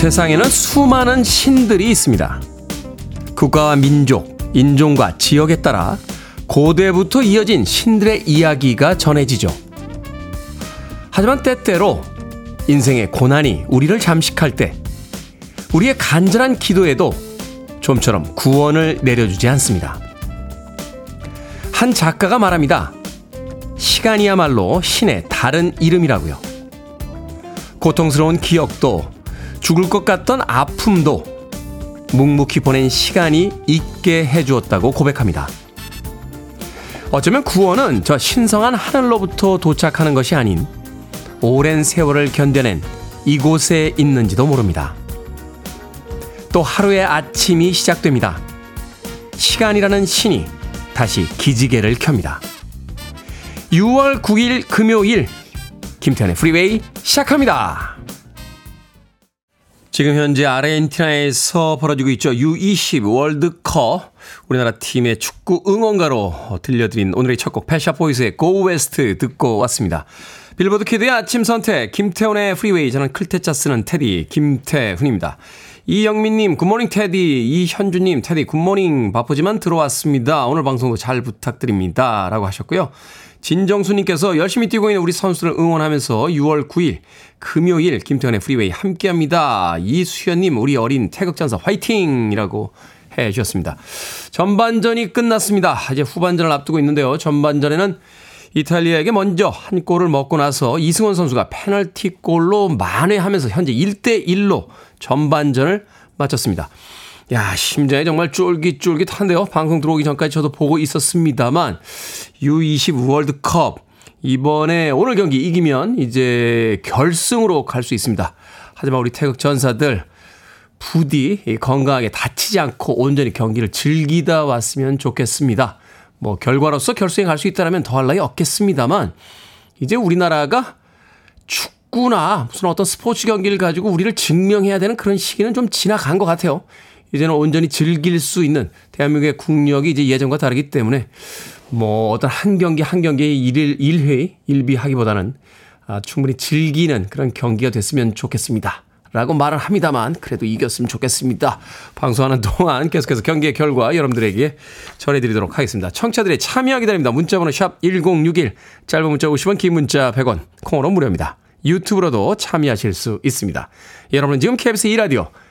세상에는 수많은 신들이 있습니다. 국가와 민족, 인종과 지역에 따라 고대부터 이어진 신들의 이야기가 전해지죠. 하지만 때때로 인생의 고난이 우리를 잠식할 때 우리의 간절한 기도에도 좀처럼 구원을 내려주지 않습니다. 한 작가가 말합니다. 시간이야말로 신의 다른 이름이라고요. 고통스러운 기억도 죽을 것 같던 아픔도 묵묵히 보낸 시간이 있게 해주었다고 고백합니다. 어쩌면 구원은 저 신성한 하늘로부터 도착하는 것이 아닌 오랜 세월을 견뎌낸 이곳에 있는지도 모릅니다. 또 하루의 아침이 시작됩니다. 시간이라는 신이 다시 기지개를 켭니다. 6월 9일 금요일 김태훈의 프리웨이 시작합니다. 지금 현재 아르헨티나에서 벌어지고 있죠. U20 월드컵 우리나라 팀의 축구 응원가로 들려드린 오늘의 첫 곡 펫샵보이스의 Go West 듣고 왔습니다. 빌보드 키드의 아침 선택 김태훈의 프리웨이 저는 클 태 자 쓰는 테디 김태훈입니다. 이영민님 good morning 테디 이현주님 테디 good morning 바쁘지만 들어왔습니다. 오늘 방송도 잘 부탁드립니다. 라고 하셨고요. 진정수님께서 열심히 뛰고 있는 우리 선수를 응원하면서 6월 9일 금요일 김태훈의 프리웨이 함께합니다. 이수현님 우리 어린 태극전사 화이팅이라고 해 주셨습니다. 전반전이 끝났습니다. 이제 후반전을 앞두고 있는데요. 전반전에는 이탈리아에게 먼저 한 골을 먹고 나서 이승원 선수가 페널티 골로 만회하면서 현재 1대 1로 전반전을 마쳤습니다. 야, 심장이 정말 쫄깃쫄깃한데요. 방송 들어오기 전까지 저도 보고 있었습니다만 U20 월드컵 이번에 오늘 경기 이기면 이제 결승으로 갈 수 있습니다. 하지만 우리 태극 전사들 부디 건강하게 다치지 않고 온전히 경기를 즐기다 왔으면 좋겠습니다. 뭐 결과로서 결승에 갈 수 있다면 더할 나위 없겠습니다만 이제 우리나라가 축구나 무슨 어떤 스포츠 경기를 가지고 우리를 증명해야 되는 그런 시기는 좀 지나간 것 같아요. 이제는 온전히 즐길 수 있는 대한민국의 국력이 이제 예전과 다르기 때문에 뭐 어떤 한 경기 한 경기의 일일 일회 일비하기보다는 아, 충분히 즐기는 그런 경기가 됐으면 좋겠습니다. 라고 말을 합니다만 그래도 이겼으면 좋겠습니다. 방송하는 동안 계속해서 경기의 결과 여러분들에게 전해드리도록 하겠습니다. 청취자들의 참여 기다립니다. 문자번호 샵 1061 짧은 문자 50원 긴 문자 100원 콩으로 무료입니다. 유튜브로도 참여하실 수 있습니다. 여러분은 지금 KBS 2라디오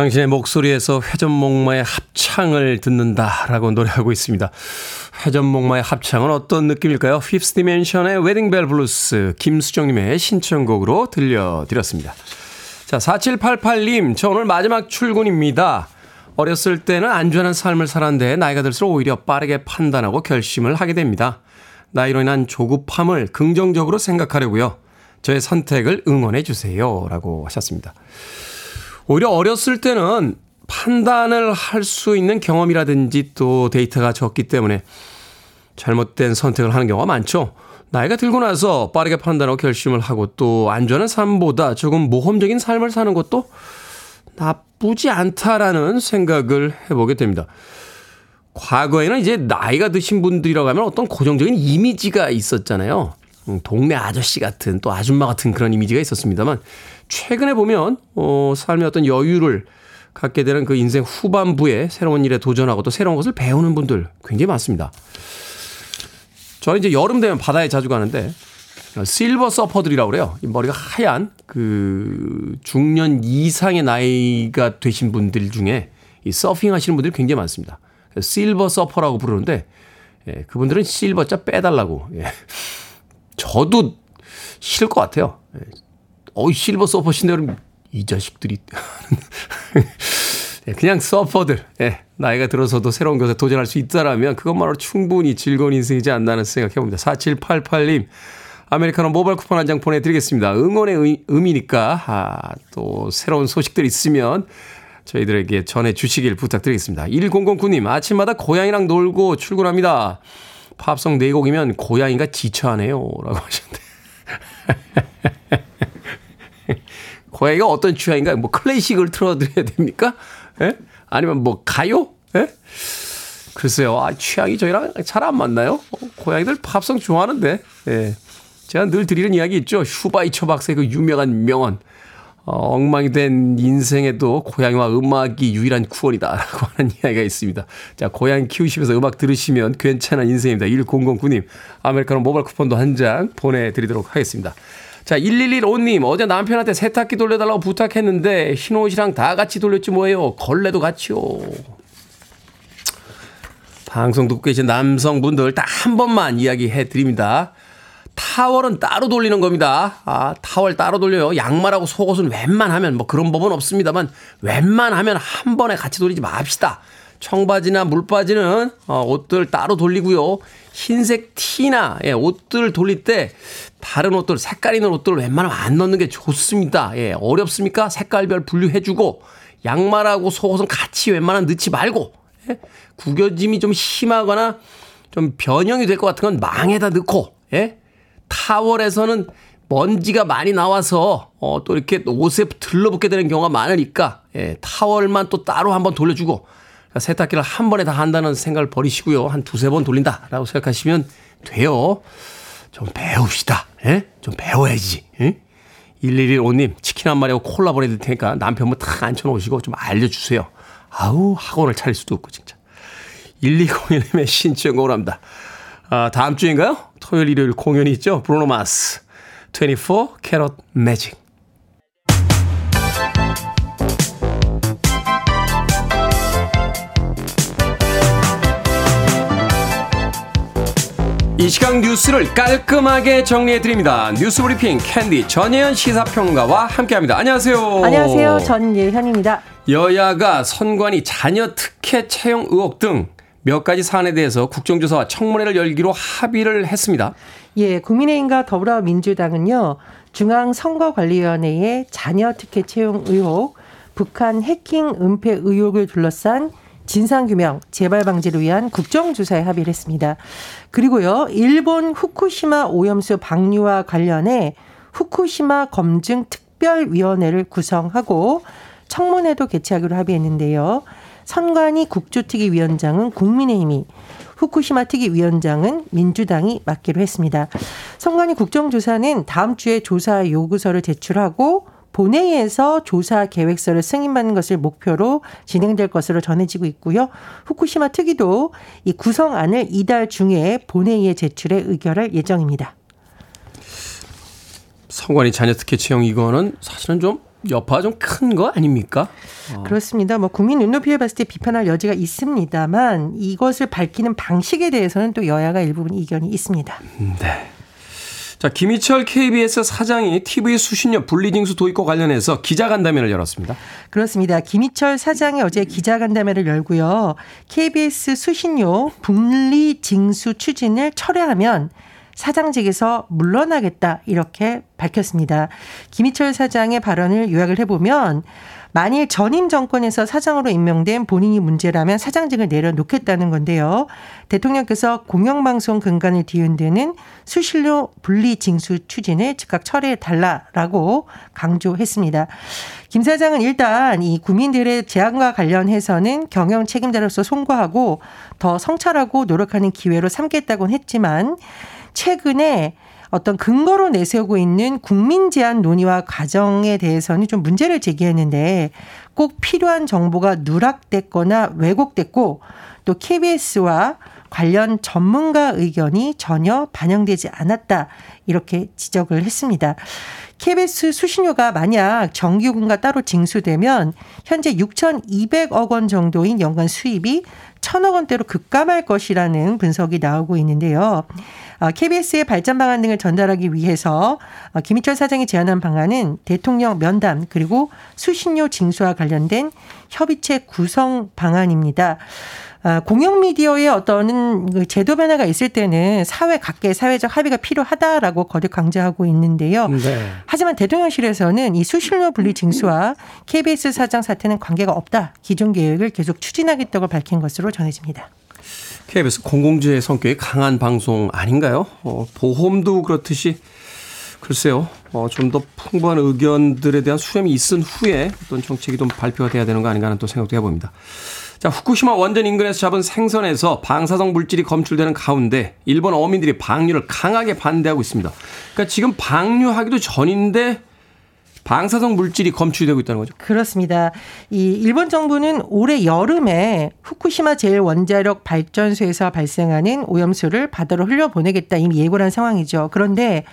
당신의 목소리에서 회전목마의 합창을 듣는다라고 노래하고 있습니다. 회전목마의 합창은 어떤 느낌일까요? Fifth Dimension의 Wedding Bell Blues 김수정님의 신청곡으로 들려드렸습니다. 자, 4788님, 저 오늘 마지막 출근입니다. 어렸을 때는 안전한 삶을 살았는데 나이가 들수록 오히려 빠르게 판단하고 결심을 하게 됩니다. 나이로 인한 조급함을 긍정적으로 생각하려고요. 저의 선택을 응원해 주세요. 라고 하셨습니다. 오히려 어렸을 때는 판단을 할 수 있는 경험이라든지 또 데이터가 적기 때문에 잘못된 선택을 하는 경우가 많죠. 나이가 들고 나서 빠르게 판단하고 결심을 하고 또 안전한 삶보다 조금 모험적인 삶을 사는 것도 나쁘지 않다라는 생각을 해보게 됩니다. 과거에는 이제 나이가 드신 분들이라고 하면 어떤 고정적인 이미지가 있었잖아요. 음, 동네 아저씨 같은 또 아줌마 같은 그런 이미지가 있었습니다만 최근에 보면 어 삶의 어떤 여유를 갖게 되는 그 인생 후반부에 새로운 일에 도전하고 또 새로운 것을 배우는 분들 굉장히 많습니다. 저는 이제 여름 되면 바다에 자주 가는데 실버 서퍼들이라고 그래요. 이 머리가 하얀 그 중년 이상의 나이가 되신 분들 중에 이 서핑 하시는 분들이 굉장히 많습니다. 실버 서퍼라고 부르는데 예, 그분들은 실버자 빼달라고. 예. 저도 싫을 것 같아요. 예. 어이 실버 서퍼신데 그럼 이 자식들이 예, 그냥 서퍼들, 예, 나이가 들어서도 새로운 것에 도전할 수 있다라면 그것만으로 충분히 즐거운 인생이지 않나는 생각해봅니다. 4788님, 아메리카노 모바일 쿠폰 한 장 보내드리겠습니다. 응원의 의, 의미니까, 아, 또 새로운 소식들 있으면 저희들에게 전해주시길 부탁드리겠습니다. 1009님, 아침마다 고양이랑 놀고 출근합니다. 팝송 4곡이면 고양이가 지쳐하네요. 라고 하셨는데. 고양이가 어떤 취향인가요? 뭐 클래식을 틀어드려야 됩니까? 예? 아니면 뭐 가요? 예? 글쎄요. 아, 취향이 저희랑 잘 안 맞나요? 어, 고양이들 팝송 좋아하는데. 예. 제가 늘 드리는 이야기 있죠. 슈바이처 박사의 그 유명한 명언. 어, 엉망이 된 인생에도 고양이와 음악이 유일한 구원이다라고 하는 이야기가 있습니다. 자, 고양이 키우시면서 음악 들으시면 괜찮은 인생입니다. 1009님, 아메리카노 모바일 쿠폰도 한 장 보내드리도록 하겠습니다. 자, 1115님, 어제 남편한테 세탁기 돌려달라고 부탁했는데, 흰 옷이랑 다 같이 돌렸지 뭐예요. 걸레도 같이요. 방송 듣고 계신 남성분들 딱 한 번만 이야기해 드립니다. 타월은 따로 돌리는 겁니다. 아, 타월 따로 돌려요. 양말하고 속옷은 웬만하면 뭐 그런 법은 없습니다만 웬만하면 한 번에 같이 돌리지 맙시다. 청바지나 물바지는 어, 옷들 따로 돌리고요. 흰색 티나 예, 옷들 돌릴 때 다른 옷들 색깔 있는 옷들 웬만하면 안 넣는 게 좋습니다. 예, 어렵습니까? 색깔별 분류해주고 양말하고 속옷은 같이 웬만하면 넣지 말고 예? 구겨짐이 좀 심하거나 좀 변형이 될 것 같은 건 망에다 넣고 예? 타월에서는 먼지가 많이 나와서 어, 또 이렇게 옷에 들러붙게 되는 경우가 많으니까 예, 타월만 또 따로 한번 돌려주고 세탁기를 한 번에 다 한다는 생각을 버리시고요. 한 두세 번 돌린다라고 생각하시면 돼요. 좀 배웁시다. 예? 좀 배워야지. 예? 1115님 치킨 한 마리하고 콜라 보내드릴 테니까 남편분 탁 앉혀놓으시고 좀 알려주세요. 아우 학원을 차릴 수도 없고 진짜. 1201님의 신청곡을 합니다. 아, 다음 주인가요? 토요일, 일요일 공연이 있죠? 브루노 마스. 24 Karat Magic. 이 시간 뉴스를 깔끔하게 정리해드립니다. 뉴스 브리핑 캔디 전예현 시사평론가와 함께합니다. 안녕하세요. 안녕하세요. 전예현입니다. 여야가 선관위 자녀 특혜 채용 의혹 등 몇 가지 사안에 대해서 국정조사와 청문회를 열기로 합의를 했습니다. 예, 국민의힘과 더불어민주당은요, 중앙선거관리위원회의 자녀 특혜 채용 의혹, 북한 해킹 은폐 의혹을 둘러싼 진상규명, 재발 방지를 위한 국정조사에 합의를 했습니다. 그리고요, 일본 후쿠시마 오염수 방류와 관련해 후쿠시마 검증 특별위원회를 구성하고 청문회도 개최하기로 합의했는데요. 선관위 국조특위 위원장은 국민의힘이 후쿠시마 특위 위원장은 민주당이 맡기로 했습니다. 선관위 국정조사는 다음 주에 조사 요구서를 제출하고 본회의에서 조사 계획서를 승인받는 것을 목표로 진행될 것으로 전해지고 있고요. 후쿠시마 특위도 이 구성안을 이달 중에 본회의에 제출해 의결할 예정입니다. 선관위 자녀 특혜 채용 이거는 사실은 좀 여파가 좀 큰 거 아닙니까? 그렇습니다. 뭐 국민 눈높이에 봤을 때 비판할 여지가 있습니다만 이것을 밝히는 방식에 대해서는 또 여야가 일부분 이견이 있습니다. 네. 자, 김희철 KBS 사장이 TV 수신료 분리징수 도입과 관련해서 기자간담회를 열었습니다. 그렇습니다. 김희철 사장이 어제 기자간담회를 열고요. KBS 수신료 분리 징수 추진을 철회하면 사장직에서 물러나겠다 이렇게 밝혔습니다. 김희철 사장의 발언을 요약을 해보면 만일 전임 정권에서 사장으로 임명된 본인이 문제라면 사장직을 내려놓겠다는 건데요. 대통령께서 공영방송 근간을 뒤흔드는 수신료 분리 징수 추진을 즉각 철회해 달라라고 강조했습니다. 김 사장은 일단 이 국민들의 제안과 관련해서는 경영 책임자로서 송구하고 더 성찰하고 노력하는 기회로 삼겠다고는 했지만 최근에 어떤 근거로 내세우고 있는 국민 제한 논의와 과정에 대해서는 좀 문제를 제기했는데 꼭 필요한 정보가 누락됐거나 왜곡됐고 또 KBS와 관련 전문가 의견이 전혀 반영되지 않았다. 이렇게 지적을 했습니다. KBS 수신료가 만약 정기요금과 따로 징수되면 현재 6,200억 원 정도인 연간 수입이 천억 원대로 급감할 것이라는 분석이 나오고 있는데요. KBS의 발전 방안 등을 전달하기 위해서 어, 김희철 사장이 제안한 방안은 대통령 면담 그리고 수신료 징수와 관련된 협의체 구성 방안입니다. 아, 공영 미디어의 어떤 그 제도 변화가 있을 때는 사회 각계 사회적 합의가 필요하다라고 거듭 강조하고 있는데요. 네. 하지만 대통령실에서는 이 수신료 분리 징수와 KBS 사장 사태는 관계가 없다. 기존 계획을 계속 추진하겠다고 밝힌 것으로 전해집니다. KBS 공공재의 성격이 강한 방송 아닌가요? 어, 보험도 그렇듯이 글쎄요. 어, 좀 더 풍부한 의견들에 대한 수렴이 있은 후에 어떤 정책이 좀 발표가 돼야 되는 거 아닌가 하는 또 생각도 해봅니다. 자, 후쿠시마 원전 인근에서 잡은 생선에서 방사성 물질이 검출되는 가운데 일본 어민들이 방류를 강하게 반대하고 있습니다. 그러니까 지금 방류하기도 전인데 방사성 물질이 검출되고 있다는 거죠. 그렇습니다. 이 일본 정부는 올해 여름에 후쿠시마 제일 원자력 발전소에서 발생하는 오염수를 바다로 흘려보내겠다 이미 예고를 한 상황이죠. 그런데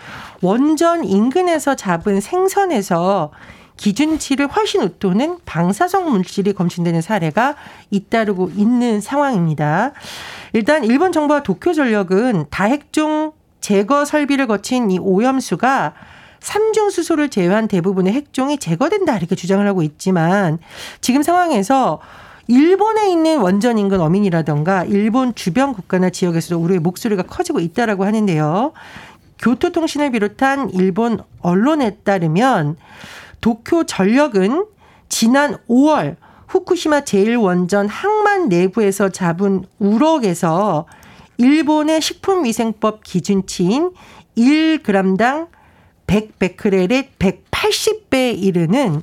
원전 인근에서 잡은 생선에서 기준치를 훨씬 웃도는 방사성 물질이 검출되는 사례가 잇따르고 있는 상황입니다. 일단 일본 정부와 도쿄 전력은 다핵종 제거 설비를 거친 이 오염수가 삼중 수소를 제외한 대부분의 핵종이 제거된다 이렇게 주장을 하고 있지만 지금 상황에서 일본에 있는 원전 인근 어민이라던가 일본 주변 국가나 지역에서도 우리의 목소리가 커지고 있다라고 하는데요. 교토통신을 비롯한 일본 언론에 따르면 도쿄 전력은 지난 5월 후쿠시마 제1원전 항만 내부에서 잡은 우럭에서 일본의 식품위생법 기준치인 1g당 100베크렐의 180배에 이르는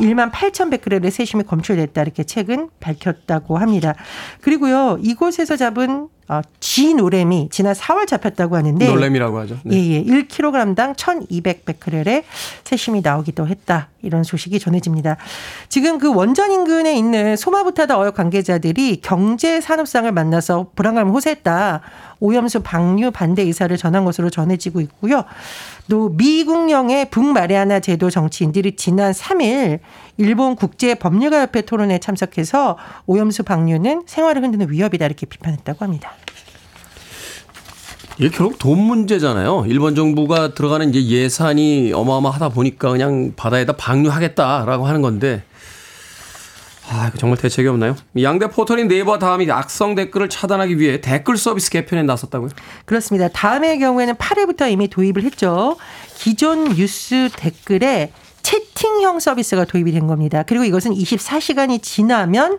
1만 8천 베크렐의 세심이 검출됐다 이렇게 최근 밝혔다고 합니다. 그리고요 이곳에서 잡은 어, 쥐 노래미 지난 4월 잡혔다고 하는데 놀램이라고 하죠. 네. 예, 예. 1kg당 1,200베크렐의 세심이 나오기도 했다. 이런 소식이 전해집니다. 지금 그 원전 인근에 있는 소마부타다 어역 관계자들이 경제 산업상을 만나서 불안감을 호소했다. 오염수 방류 반대 의사를 전한 것으로 전해지고 있고요. 또 미국령의 북마리아나 제도 정치인들이 지난 3일 일본 국제법률가협회 토론에 참석해서 오염수 방류는 생활을 흔드는 위협이다 이렇게 비판했다고 합니다. 이게 결국 돈 문제잖아요. 일본 정부가 들어가는 이제 예산이 어마어마하다 보니까 그냥 바다에다 방류하겠다라고 하는 건데, 아, 정말 대책이 없나요? 이 양대 포털인 네이버와 다음이 악성 댓글을 차단하기 위해 댓글 서비스 개편에 나섰다고요? 그렇습니다. 다음의 경우에는 8회부터 이미 도입을 했죠. 기존 뉴스 댓글에 채팅형 서비스가 도입이 된 겁니다. 그리고 이것은 24시간이 지나면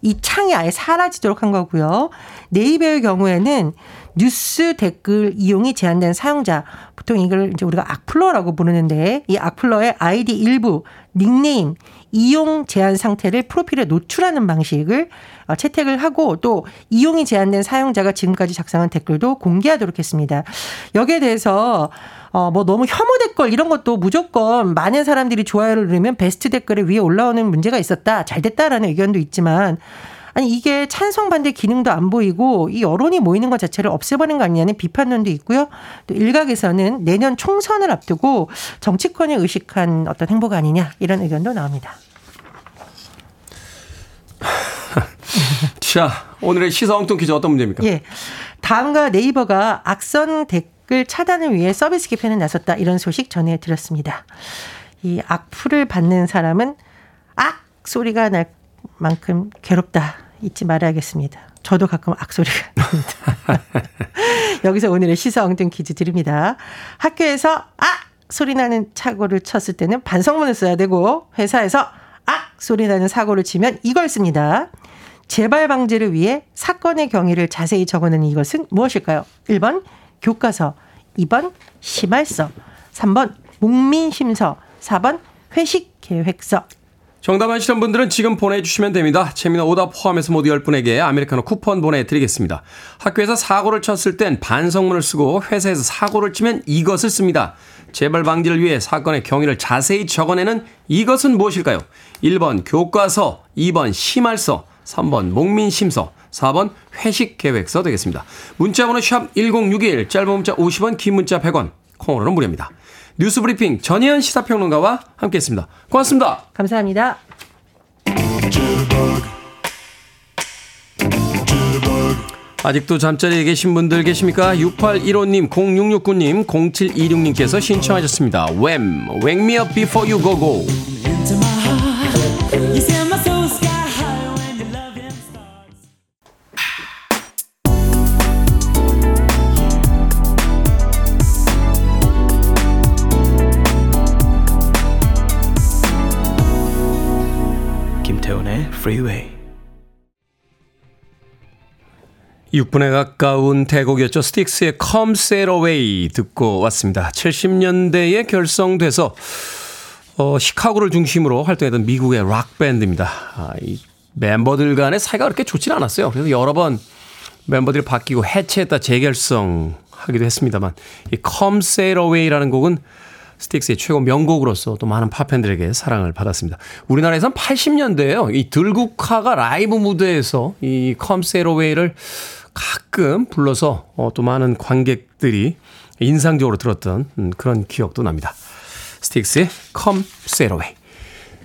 이 창이 아예 사라지도록 한 거고요. 네이버의 경우에는 뉴스 댓글 이용이 제한된 사용자, 보통 이걸 이제 우리가 악플러라고 부르는데 이 악플러의 아이디 일부, 닉네임, 이용 제한 상태를 프로필에 노출하는 방식을 어, 채택을 하고 또 이용이 제한된 사용자가 지금까지 작성한 댓글도 공개하도록 했습니다. 여기에 대해서 어, 뭐 너무 혐오 댓글 이런 것도 무조건 많은 사람들이 좋아요를 누르면 베스트 댓글에 위에 올라오는 문제가 있었다. 잘 됐다라는 의견도 있지만 아니 이게 찬성 반대 기능도 안 보이고 이 여론이 모이는 것 자체를 없애버린 거 아니냐는 비판론도 있고요. 또 일각에서는 내년 총선을 앞두고 정치권을 의식한 어떤 행보가 아니냐 이런 의견도 나옵니다. 자, 오늘의 시사 엉뚱 퀴즈 어떤 문제입니까? 예. 다음과 네이버가 악성 댓글 차단을 위해 서비스 개편에 나섰다. 이런 소식 전해드렸습니다. 이 악플을 받는 사람은 악 소리가 날 만큼 괴롭다. 잊지 말아야겠습니다. 저도 가끔 악소리가 납니다. 여기서 오늘의 시사 엉뚱 퀴즈 드립니다. 학교에서 악 소리 나는 사고를 쳤을 때는 반성문을 써야 되고 회사에서 악 소리 나는 사고를 치면 이걸 씁니다. 재발 방지를 위해 사건의 경위를 자세히 적어내는 이것은 무엇일까요? 1번 교과서, 2번 심할서, 3번 목민심서, 4번 회식 계획서. 정답 아시는 분들은 지금 보내주시면 됩니다. 재미난 오답 포함해서 모두 10분에게 아메리카노 쿠폰 보내드리겠습니다. 학교에서 사고를 쳤을 땐 반성문을 쓰고 회사에서 사고를 치면 이것을 씁니다. 재발 방지를 위해 사건의 경위를 자세히 적어내는 이것은 무엇일까요? 1번 교과서, 2번 심할서, 3번 목민심서, 4번 회식계획서 되겠습니다. 문자번호 샵 1061, 짧은 문자 50원, 긴 문자 100원, 콩으로는 무료입니다. 뉴스브리핑 전혜연 시사평론가와 함께했습니다. 고맙습니다. 감사합니다. 아직도 잠자리에 계신 분들 계십니까? 6815님, 0669님, 0726님께서 신청하셨습니다. Wham! Wake me up before you go go. Freeway. 6분에 가까운 대곡이었죠. 스틱스의 Come Sail Away 듣고 왔습니다. 70년대에 결성돼서 어, 시카고를 중심으로 활동했던 미국의 락 밴드입니다. 아, 이 멤버들 간의 사이가 그렇게 좋지는 않았어요. 그래서 여러 번 멤버들이 바뀌고 해체했다 재결성하기도 했습니다만 이 Come Sail Away라는 곡은 스틱스의 최고 명곡으로서 또 많은 팝팬들에게 사랑을 받았습니다. 우리나라에선 80년대에요. 이 들국화가 라이브 무대에서 이 Away를 가끔 불러서 어, 또 많은 관객들이 인상적으로 들었던 음, 그런 기억도 납니다. 스틱스의 Away.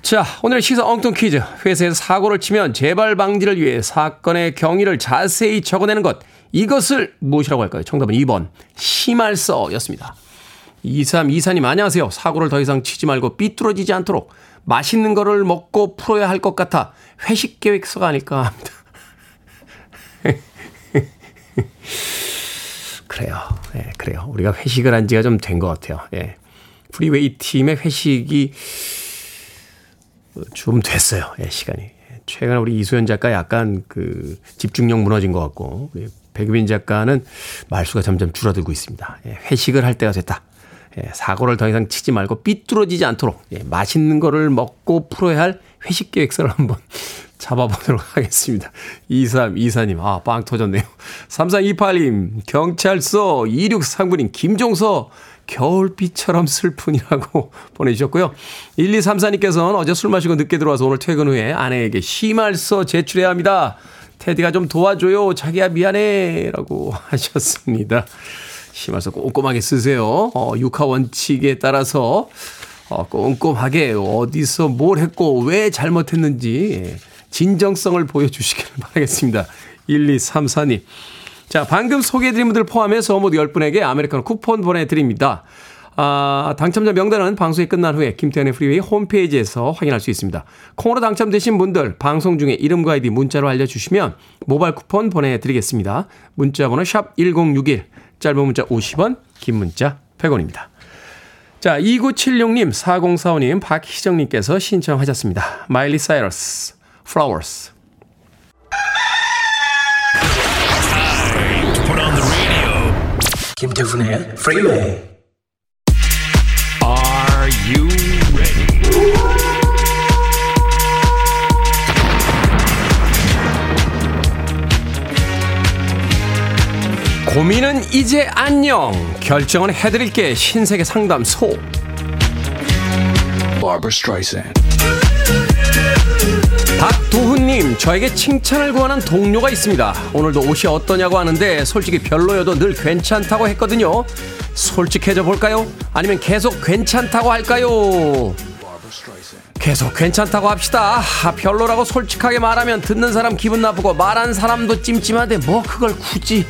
자, 오늘의 시사 엉뚱 퀴즈. 회사에서 사고를 치면 재발 방지를 위해 사건의 경위를 자세히 적어내는 것. 이것을 무엇이라고 할까요? 정답은 2번. 심할서였습니다. 2324님, 안녕하세요. 사고를 더 이상 치지 말고 삐뚤어지지 않도록 맛있는 거를 먹고 풀어야 할 것 같아 회식 계획서가 아닐까 합니다. 그래요. 예, 그래요. 우리가 회식을 한 지가 좀 된 것 같아요. 예. 프리웨이 팀의 회식이 좀 됐어요. 예, 시간이. 최근에 우리 이소연 작가 약간 그 집중력 무너진 것 같고, 우리 백유빈 작가는 말수가 점점 줄어들고 있습니다. 예, 회식을 할 때가 됐다. 예, 사고를 더 이상 치지 말고 삐뚤어지지 않도록 예, 맛있는 거를 먹고 풀어야 할 회식 계획서를 한번 잡아보도록 하겠습니다. 2324님, 아, 빵 터졌네요. 3328님, 경찰서 2639님, 김종서, 겨울비처럼 슬픈이라고 보내주셨고요. 1234님께서는 어제 술 마시고 늦게 들어와서 오늘 퇴근 후에 아내에게 심할서 제출해야 합니다. 테디가 좀 도와줘요. 자기야 미안해. 라고 하셨습니다. 시말서 꼼꼼하게 쓰세요. 어, 육하 원칙에 따라서 어, 꼼꼼하게 어디서 뭘 했고 왜 잘못했는지 예, 진정성을 보여주시길 바라겠습니다. 1234님. 자, 방금 소개해드린 분들 포함해서 모두 10분에게 아메리카노 쿠폰 보내드립니다. 아, 당첨자 명단은 방송이 끝난 후에 김태훈의 프리웨이 홈페이지에서 확인할 수 있습니다. 콩으로 당첨되신 분들 방송 중에 이름과 아이디 문자로 알려주시면 모바일 쿠폰 보내드리겠습니다. 문자 번호 샵 1061, 짧은 문자 50원, 긴 문자 100원입니다. 자, 2976님, 4045님, 박희정님께서 신청하셨습니다. 마일리 사이러스, Flowers. 김태훈의. Are you 고민은 이제 안녕. 결정은 해드릴게. 신세계 상담소. 박도훈님, 저에게 칭찬을 구하는 동료가 있습니다. 오늘도 옷이 어떠냐고 하는데 솔직히 별로여도 늘 괜찮다고 했거든요. 솔직해져 볼까요? 아니면 계속 괜찮다고 할까요? 계속 괜찮다고 합시다. 아, 별로라고 솔직하게 말하면 듣는 사람 기분 나쁘고 말한 사람도 찜찜한데 뭐 그걸 굳이.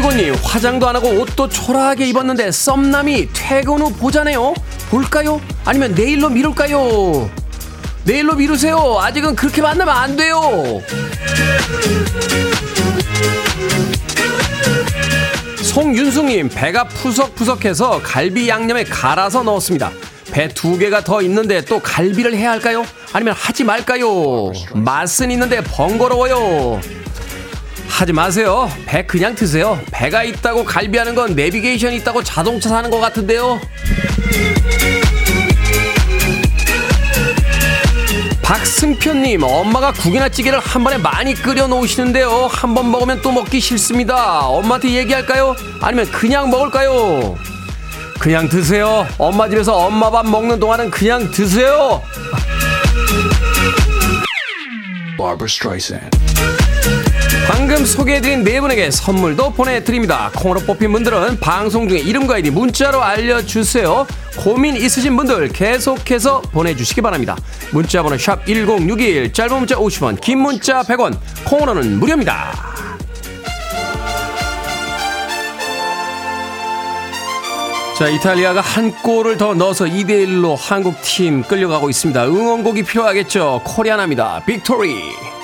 3565님, 화장도 안 하고 옷도 초라하게 입었는데 썸남이 퇴근 후 보자네요. 볼까요? 아니면 내일로 미룰까요? 내일로 미루세요. 아직은 그렇게 만나면 안 돼요. 송윤숙님, 배가 푸석푸석해서 갈비 양념에 갈아서 넣었습니다. 배 두 개가 더 있는데 또 갈비를 해야 할까요? 아니면 하지 말까요? 맛은 있는데 번거로워요. 하지 마세요. 배 그냥 드세요. 배가 있다고 갈비하는 건 내비게이션 있다고 자동차 사는 것 같은데요. 박승표님, 엄마가 국이나 찌개를 한 번에 많이 끓여 놓으시는데요. 한 번 먹으면 또 먹기 싫습니다. 엄마한테 얘기할까요? 아니면 그냥 먹을까요? 그냥 드세요. 엄마 집에서 엄마 밥 먹는 동안은 그냥 드세요. 방금 소개해드린 네 분에게 선물도 보내드립니다. 콩으로 뽑힌 분들은 방송 중에 이름과 아이디 문자로 알려주세요. 고민 있으신 분들 계속해서 보내주시기 바랍니다. 문자번호 샵 1061, 짧은 문자 50원, 긴 문자 100원, 콩으로는 무료입니다. 자, 이탈리아가 한 골을 더 넣어서 2대1로 한국팀 끌려가고 있습니다. 응원곡이 필요하겠죠. 코리아나입니다. Victory.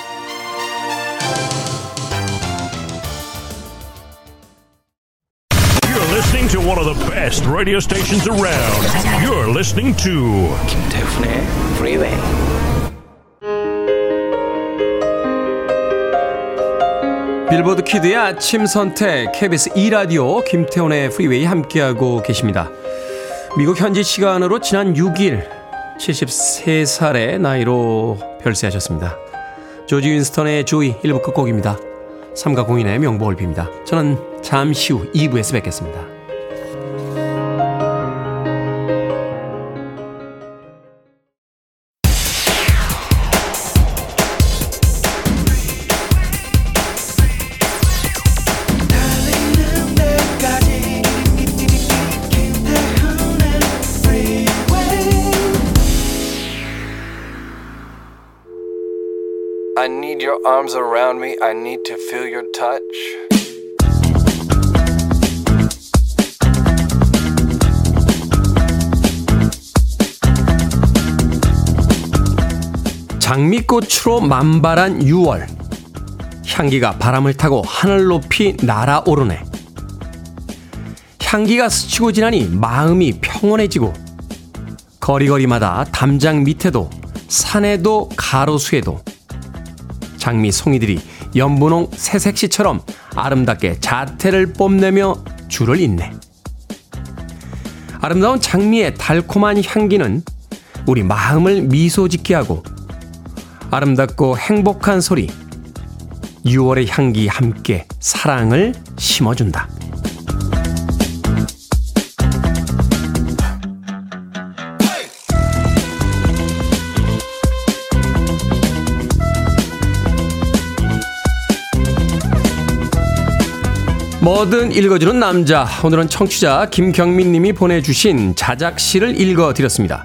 Best radio stations around. You're listening to 김태훈의 Freeway. 빌보드 키드의 아침 선택 KBS 2 라디오 김태훈의 프리웨이 함께하고 계십니다. 미국 현지 시간으로 지난 6일 73살의 나이로 별세하셨습니다. 조지 윈스턴의 Joy 1부 끝곡입니다. 삼가 공인의 명복을 빕니다. 저는 잠시 후 2부에서 뵙겠습니다. Arms around me. I need to feel your touch. 장미꽃으로 만발한 6월. 향기가 바람을 타고 하늘 높이 날아오르네. 향기가 스치고 지나니 마음이 평온해지고 거리거리마다 담장 밑에도 산에도 가로수에도 장미 송이들이 연분홍 새색시처럼 아름답게 자태를 뽐내며 줄을 잇네. 아름다운 장미의 달콤한 향기는 우리 마음을 미소 짓게 하고 아름답고 행복한 소리 6월의 향기 함께 사랑을 심어준다. 뭐든 읽어주는 남자. 오늘은 청취자 김경민 님이 보내주신 자작시를 읽어드렸습니다.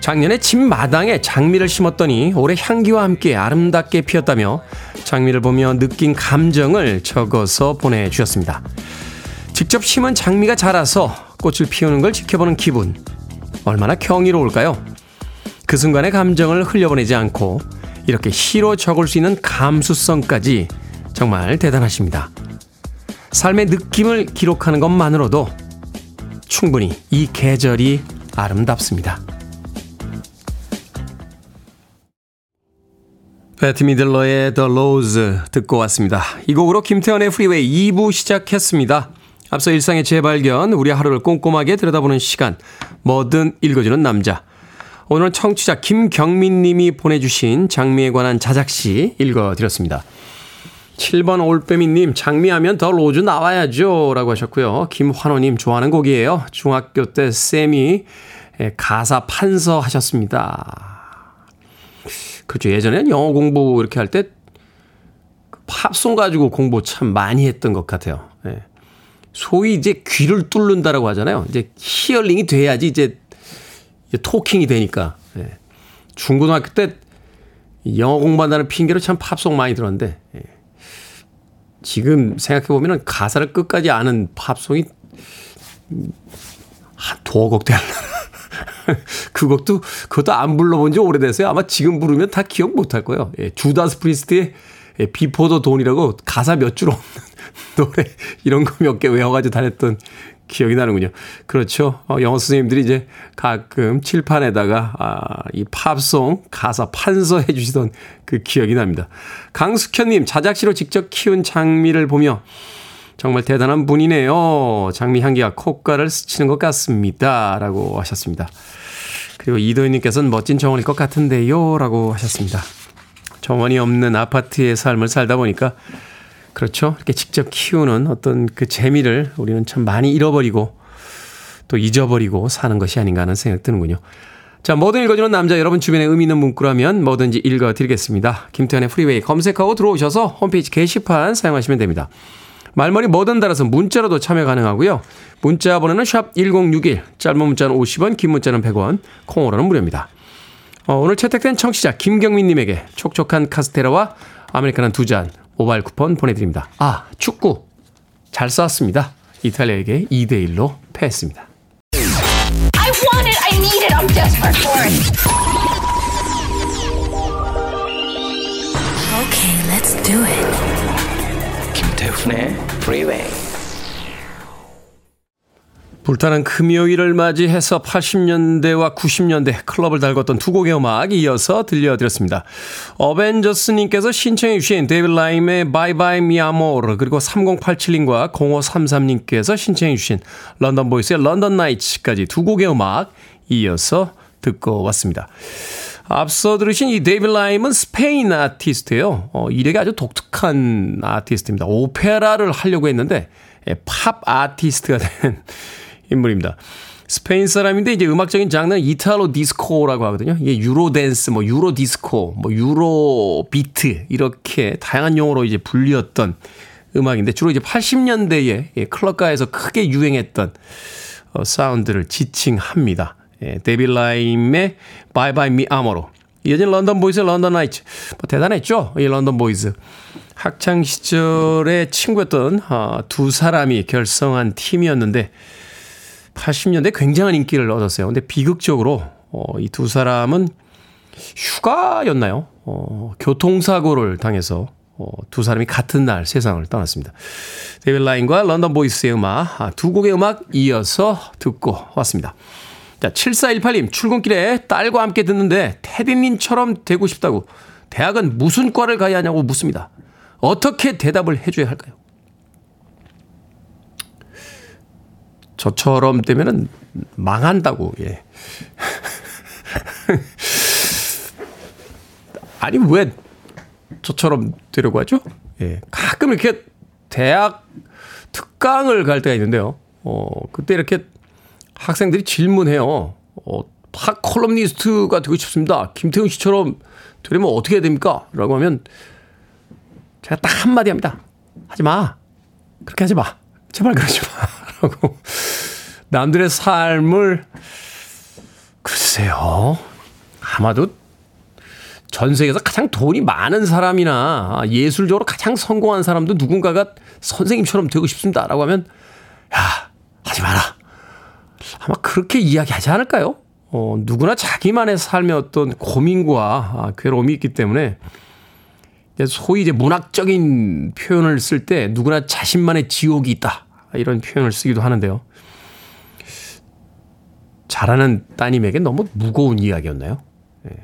작년에 집 마당에 장미를 심었더니 올해 향기와 함께 아름답게 피었다며 장미를 보며 느낀 감정을 적어서 보내주셨습니다. 직접 심은 장미가 자라서 꽃을 피우는 걸 지켜보는 기분. 얼마나 경이로울까요? 그 순간의 감정을 흘려보내지 않고 이렇게 시로 적을 수 있는 감수성까지 정말 대단하십니다. 삶의 느낌을 기록하는 것만으로도 충분히 이 계절이 아름답습니다. 베트 미들러의 The Rose 듣고 왔습니다. 이 곡으로 김태훈의 프리웨이 2부 시작했습니다. 앞서 일상의 재발견, 우리 하루를 꼼꼼하게 들여다보는 시간, 뭐든 읽어주는 남자. 오늘은 청취자 김경민 님이 보내주신 장미에 관한 자작시 읽어드렸습니다. 7번 올빼미님, 장미하면 The Rose 나와야죠. 라고 하셨고요. 김환호님, 좋아하는 곡이에요. 중학교 때 쌤이 가사 판서 하셨습니다. 그렇죠. 예전에는 영어 공부 이렇게 할 때 팝송 가지고 공부 참 많이 했던 것 같아요. 예. 소위 이제 귀를 뚫는다라고 하잖아요. 이제 hearing이 돼야지 이제 talking이 되니까. 예. 중고등학교 때 영어 공부한다는 핑계로 참 팝송 많이 들었는데 예. 지금 생각해 보면은 가사를 끝까지 아는 팝송이 한 두어 곡 되나. 그 곡도 그것도 안 불러본 지 오래됐어요. 아마 지금 부르면 다 기억 못할 거예요. 예, 주다스 프리스트의 예, Before the Dawn이라고 가사 몇 줄 없는 노래 이런 거 몇 개 외워가지고 다녔던 기억이 나는군요. 그렇죠. 어, 영어 선생님들이 이제 가끔 칠판에다가 아, 이 팝송 가사 판서해 주시던 그 기억이 납니다. 강숙현님 자작시로 직접 키운 장미를 보며 정말 대단한 분이네요. 장미 향기가 콧가를 스치는 것 같습니다. 라고 하셨습니다. 그리고 이도현님께서는 멋진 정원일 것 같은데요. 라고 하셨습니다. 정원이 없는 아파트의 삶을 살다 보니까 그렇죠. 이렇게 직접 키우는 어떤 그 재미를 우리는 참 많이 잃어버리고 또 잊어버리고 사는 것이 아닌가 하는 생각 드는군요. 자, 뭐든 읽어주는 남자 여러분 주변에 의미 있는 문구라면 뭐든지 읽어드리겠습니다. 김태훈의 프리웨이 검색하고 들어오셔서 홈페이지 게시판 사용하시면 됩니다. 말머리 뭐든 달아서 문자로도 참여 가능하고요. 문자 번호는 샵 1061, 짧은 문자는 50원, 긴 문자는 100원, 콩으로는 무료입니다. 어, 오늘 채택된 청취자 김경민님에게 촉촉한 카스테라와 아메리카노 두 잔 모바일 쿠폰 보내드립니다. 아, 축구 잘 쐈습니다. 이탈리아에게 2대1로 패했습니다. I want it. I need it. I'm desperate for it. Okay, let's do it. 김태훈의 Freeway. 불타는 금요일을 맞이해서 80년대와 90년대 클럽을 달궜던 두 곡의 음악 이어서 들려드렸습니다. 어벤져스님께서 신청해 주신 데이빗 라임의 Mi Amor 그리고 3087님과 0533님께서 신청해 주신 런던 보이스의 London Nights까지 두 곡의 음악 이어서 듣고 왔습니다. 앞서 들으신 이 데이빗 라임은 스페인 아티스트예요. 어, 이력이 아주 독특한 아티스트입니다. 오페라를 하려고 했는데 예, 팝 아티스트가 된 인물입니다. 스페인 사람인데 이제 음악적인 장르는 Italo disco라고 하거든요. 이게 Euro dance, 뭐 Euro disco, 뭐 Euro beat 이렇게 다양한 용어로 이제 불리었던 음악인데 주로 이제 80년대에 예, 클럽가에서 크게 유행했던 어, 사운드를 지칭합니다. 예, 데이비드 라임의 Bye Bye Mi Amor로 이어진 런던 보이스의 London Nights 뭐 대단했죠 이 런던 보이스 학창 시절의 친구였던 어, 두 사람이 결성한 팀이었는데 80년대 굉장한 인기를 얻었어요. 근데 비극적으로 어, 이 두 사람은 휴가였나요? 어, 교통사고를 당해서 어, 두 사람이 같은 날 세상을 떠났습니다. 데빌 라인과 런던 보이스의 음악 아, 두 곡의 음악 이어서 듣고 왔습니다. 자, 7418님 출근길에 딸과 함께 듣는데 테디님처럼 되고 싶다고 대학은 무슨 과를 가야 하냐고 묻습니다. 어떻게 대답을 해줘야 할까요? 저처럼 되면은 망한다고, 예. 아니, 왜 저처럼 되려고 하죠? 예. 가끔 이렇게 대학 특강을 갈 때가 있는데요. 어, 그때 이렇게 학생들이 질문해요. 어, 팝 칼럼니스트가 되고 싶습니다. 김태훈 씨처럼 되려면 어떻게 해야 됩니까? 라고 하면 제가 딱 한마디 합니다. 하지 마. 그렇게 하지 마. 제발 그러지 마. 라고 남들의 삶을 글쎄요. 아마도 전 세계에서 가장 돈이 많은 사람이나 예술적으로 가장 성공한 사람도 누군가가 선생님처럼 되고 싶습니다. 라고 하면 야, 하지 마라. 아마 그렇게 이야기하지 않을까요? 어, 누구나 자기만의 삶의 어떤 고민과 아, 괴로움이 있기 때문에 소위 이제 문학적인 표현을 쓸 때 누구나 자신만의 지옥이 있다. 이런 표현을 쓰기도 하는데요. 잘하는 따님에게 너무 무거운 이야기였나요? 예.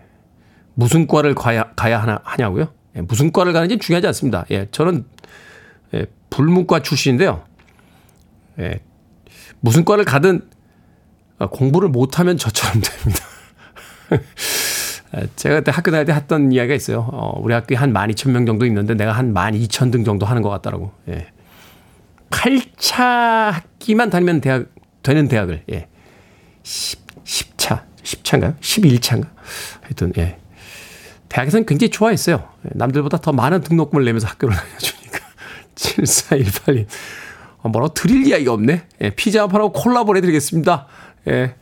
무슨 과를 가야, 가야 하나, 하냐고요? 예, 무슨 과를 가는지 중요하지 않습니다. 예, 저는 예, 불문과 출신인데요. 예, 무슨 과를 가든 아, 공부를 못하면 저처럼 됩니다. 제가 그때 학교 다닐 때 했던 이야기가 있어요. 어, 우리 학교에 한 12,000명 정도 있는데 내가 한 12,000등 정도 하는 것 같다라고. 예. 8차 학기만 다니면 대학, 되는 대학을, 예. 10, 10차, 10차인가요? 11차인가? 하여튼, 예. 대학에서는 굉장히 좋아했어요. 예, 남들보다 더 많은 등록금을 내면서 학교를 다녀주니까. 7418님. 어, 뭐라고 드릴 이야기가 없네. 예, 피자 한판하고 콜라 보내드리겠습니다. 예.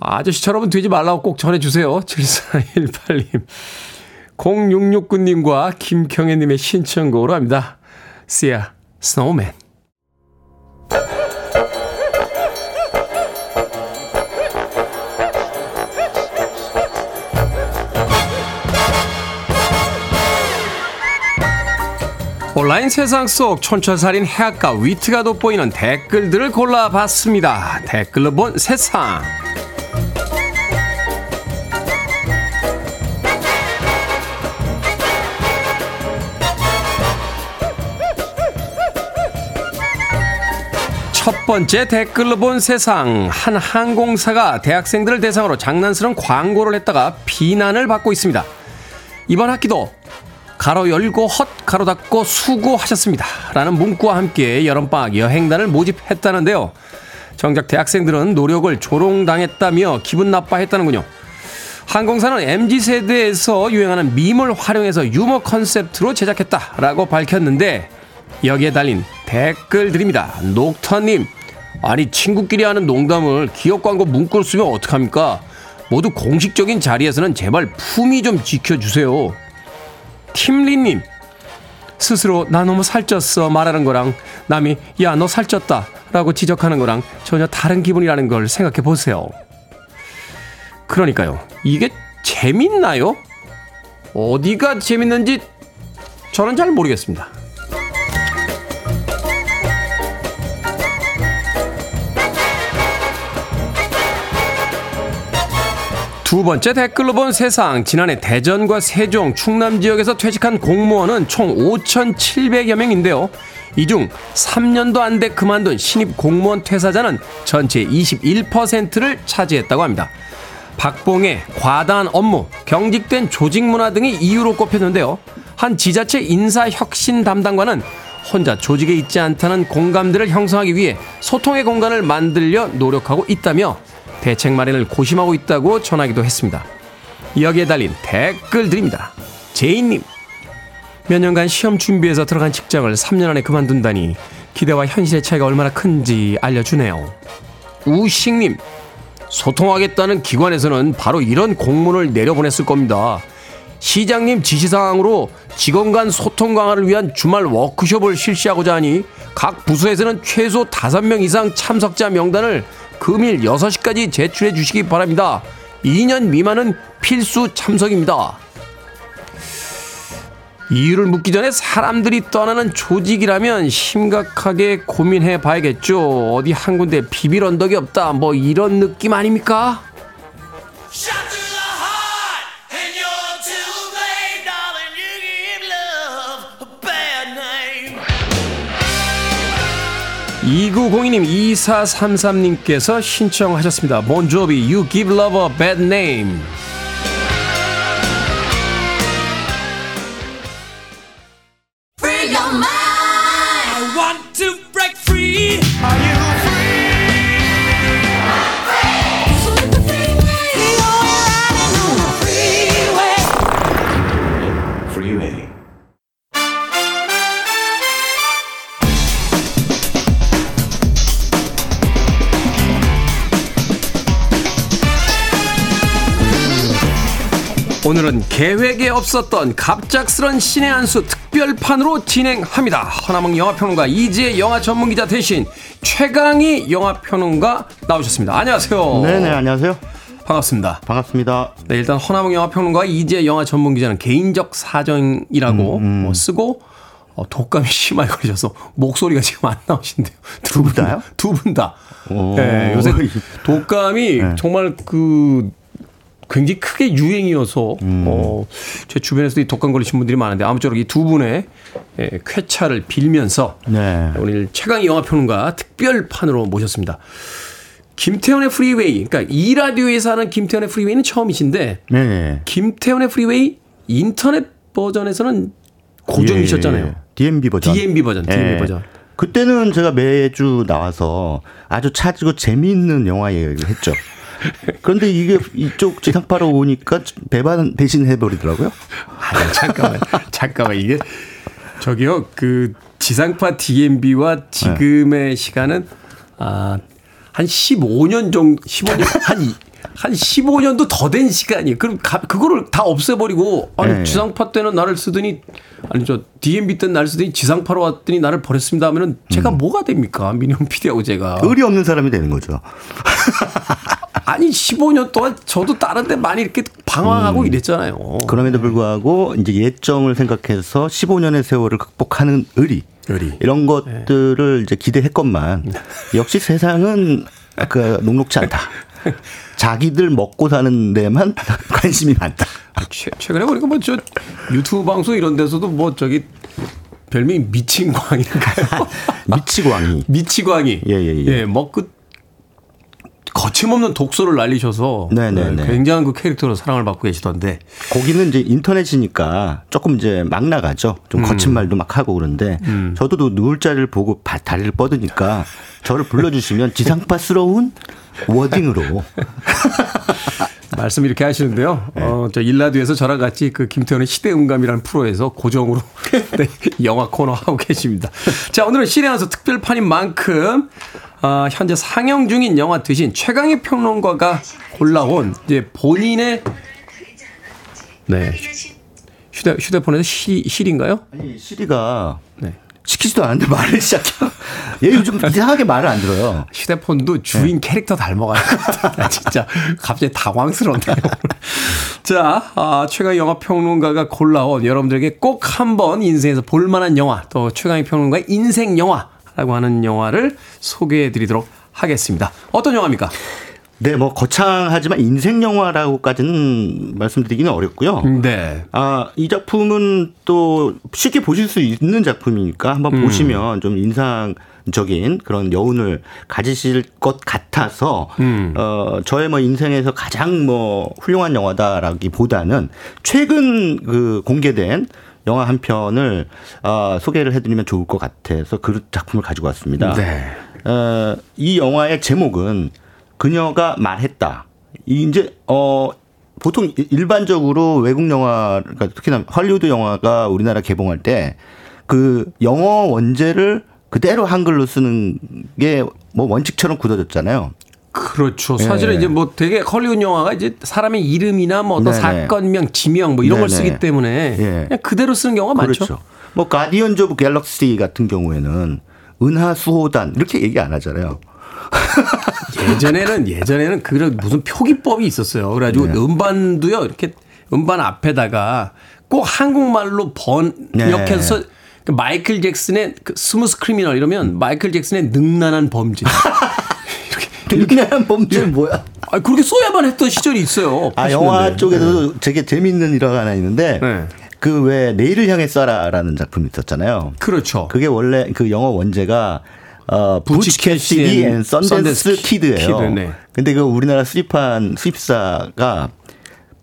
아저씨처럼은 되지 말라고 꼭 전해주세요. 7418님. 0669님과 김경애님의 신청곡으로 합니다. Sia, Snowman. 온라인 세상 속 촌철살인 해악과 위트가 돋보이는 댓글들을 골라봤습니다. 댓글로 본 세상. 첫 번째 댓글로 본 세상. 한 항공사가 대학생들을 대상으로 장난스러운 광고를 했다가 비난을 받고 있습니다. 이번 학기도 가로 열고 헛 가로 닫고 수고하셨습니다. 라는 문구와 함께 여름방학 여행단을 모집했다는데요. 정작 대학생들은 노력을 조롱당했다며 기분 나빠했다는군요. 항공사는 MZ세대에서 유행하는 밈을 활용해서 유머 컨셉트로 제작했다라고 밝혔는데 여기에 달린 댓글들입니다. 녹터님, 아니 친구끼리 하는 농담을 기업 광고 문구로 쓰면 어떡합니까? 모두 공식적인 자리에서는 제발 품위 좀 지켜주세요. 팀리님, 스스로 나 너무 살쪘어 말하는 거랑 남이 야 너 살쪘다 라고 지적하는 거랑 전혀 다른 기분이라는 걸 생각해 보세요. 그러니까요. 이게 재밌나요? 어디가 재밌는지 저는 잘 모르겠습니다. 두 번째 댓글로 본 세상. 지난해 대전과 세종, 충남 지역에서 퇴직한 공무원은 총 5,700여 명인데요. 이 중 3년도 안 돼 그만둔 신입 공무원 퇴사자는 전체 21%를 차지했다고 합니다. 박봉의 과다한 업무, 경직된 조직 문화 등이 이유로 꼽혔는데요. 한 지자체 인사 혁신 담당관은 혼자 조직에 있지 않다는 공감대를 형성하기 위해 소통의 공간을 만들려 노력하고 있다며 대책 마련을 고심하고 있다고 전하기도 했습니다. 여기에 달린 댓글들입니다. 제이님, 몇 년간 시험 준비해서 들어간 직장을 3년 안에 그만둔다니 기대와 현실의 차이가 얼마나 큰지 알려주네요. 우식님, 소통하겠다는 기관에서는 바로 이런 공문을 내려보냈을 겁니다. 시장님 지시사항으로 직원 간 소통 강화를 위한 주말 워크숍을 실시하고자 하니 각 부서에서는 최소 5명 이상 참석자 명단을 금일 6시까지 제출해 주시기 바랍니다. 2년 미만은 필수 참석입니다. 이유를 묻기 전에 사람들이 떠나는 조직이라면 심각하게 고민해 봐야겠죠. 어디 한 군데 비빌 언덕이 없다. 뭐 이런 느낌 아닙니까? 2902님, 2433님께서 신청하셨습니다. 본조비, You Give Love a Bad Name. 계획에 없었던 갑작스런 신의 한 수 특별판으로 진행합니다. 허남몽 영화평론가 이지혜 영화 전문기자 대신 최강희 영화평론가 나오셨습니다. 안녕하세요. 네네 안녕하세요. 반갑습니다. 반갑습니다. 네, 일단 허남몽 영화평론가 이지혜 영화 전문기자는 개인적 사정이라고 음, 어, 쓰고 어, 독감이 심하게 걸려서 목소리가 지금 안 나오신대요. 두 분 다요? 두 분 다. 오. 네, 요새 독감이 네. 정말 그 굉장히 크게 유행이어서 음. 어, 제 주변에서도 이 독감 걸리신 분들이 많은데 아무쪼록 이 두 분의 예, 쾌차를 빌면서 네. 오늘 최광희 영화 평론가 특별판으로 모셨습니다. 김태훈의 프리웨이, 그러니까 이 라디오에서 하는 김태훈의 프리웨이는 처음이신데 네. 김태훈의 프리웨이 인터넷 버전에서는 고정이셨잖아요. 예, 예. DMB 버전. DMB 버전, DMB 예. 버전. 그때는 제가 매주 나와서 아주 차지고 재미있는 영화 얘기를 했죠. 그런데 이게 이쪽 지상파로 오니까 배반 대신 해버리더라고요. 아니, 잠깐만, 잠깐만 이게 저기요 그 지상파 DMB와 지금의 시간은 아, 한 15년 정도, 15년 한 이- 한 15년도 더 된 시간이에요. 그럼 가- 그거를 다 없애버리고 아니 네. 지상파 때는 나를 쓰더니 아니 저 DMB 때는 나를 쓰더니 지상파로 왔더니 나를 버렸습니다 하면은 제가 뭐가 됩니까 미니멈 PD하고 제가 의리 없는 사람이 되는 거죠. 아니 15년 동안 저도 다른 데 많이 이렇게 방황하고 이랬잖아요. 그럼에도 불구하고 이제 예정을 생각해서 15년의 세월을 극복하는 의리. 의리. 이런 것들을 이제 기대했건만 역시 세상은 그 녹록지 않다. 자기들 먹고 사는 데만 관심이 많다. 아, 최, 최근에 보니까 뭐 저 유튜브 방송 이런 데서도 뭐 저기 별명이 미친 광인가요? 미치광이. 미치광이. 예, 예, 예. 뭐그 거침없는 독소를 날리셔서 네네네. 네, 굉장한 그 캐릭터로 사랑을 받고 계시던데 거기는 이제 인터넷이니까 조금 이제 막 나가죠. 좀 거친 말도 막 하고 그런데 저도 또 누울 자리를 보고 바- 다리를 뻗으니까 저를 불러주시면 지상파스러운 워딩으로 말씀 이렇게 하시는데요. 어, 저 일라드에서 저랑 같이 그 김태현의 시대음감이라는 프로에서 고정으로 네, 영화 코너 하고 계십니다. 자, 오늘은 시내에서 특별판인 만큼 아, 현재 상영 중인 영화 대신 최강희 평론가가 골라온 이제 본인의 네 휴대 휴대폰에서 시, 실인가요? 아니 시리가 네. 시키지도 않는데 말을 시작해. 얘 요즘 이상하게 말을 안 들어요. 휴대폰도 주인 캐릭터 닮아가지고 나 진짜 갑자기 당황스럽네요. 자, 아, 최강희 영화 평론가가 골라온 여러분들에게 꼭 한번 인생에서 볼만한 영화 또 최강희 평론가의 인생 영화 라고 하는 영화를 소개해 드리도록 하겠습니다. 어떤 영화입니까? 네, 뭐 거창하지만 인생 영화라고까지는 말씀드리기는 어렵고요. 네. 아, 이 작품은 또 쉽게 보실 수 있는 작품이니까 한번 음. 보시면 좀 인상 적인 그런 여운을 가지실 것 같아서 음. 어, 저의 뭐 인생에서 가장 뭐 훌륭한 영화다라기보다는 최근 그 공개된 영화 한 편을 어, 소개를 해드리면 좋을 것 같아서 그 작품을 가지고 왔습니다. 네. 어, 이 영화의 제목은 그녀가 말했다. 이 이제 어 보통 일- 일반적으로 외국 영화 그러니까 특히나 할리우드 영화가 우리나라 개봉할 때 그 영어 원제를 그대로 한글로 쓰는 게 뭐 원칙처럼 굳어졌잖아요. 그렇죠. 사실은 예. 이제 뭐 되게 헐리우드 영화가 이제 사람의 이름이나 뭐 어떤 네네. 사건명, 지명 뭐 이런 걸 네네. 쓰기 때문에 예. 그냥 그대로 쓰는 경우가 많죠. 그렇죠. 뭐 Guardians of Galaxy 같은 경우에는 은하 수호단 이렇게 얘기 안 하잖아요. 예전에는 예전에는 그런 무슨 표기법이 있었어요. 그래가지고 네. 음반도요 이렇게 음반 앞에다가 꼭 한국말로 번역해서 네. 그 마이클 잭슨의 그 Smooth Criminal 이러면 마이클 잭슨의 능란한 범죄. 그냥 범죄는 뭐야? 아 그렇게 써야만 했던 시절이 있어요. 아 80년대. 영화 쪽에도 되게 재밌는 일화가 하나 있는데 네. 그 왜 내일을 향해 쏴라라는 작품이 있었잖아요. 그렇죠. 그게 원래 그 영어 원제가 어 Butch Butch Cassidy and and Sundance Sundance Kid예요. Kid, 네. 근데 그 우리나라 수입한 수입사가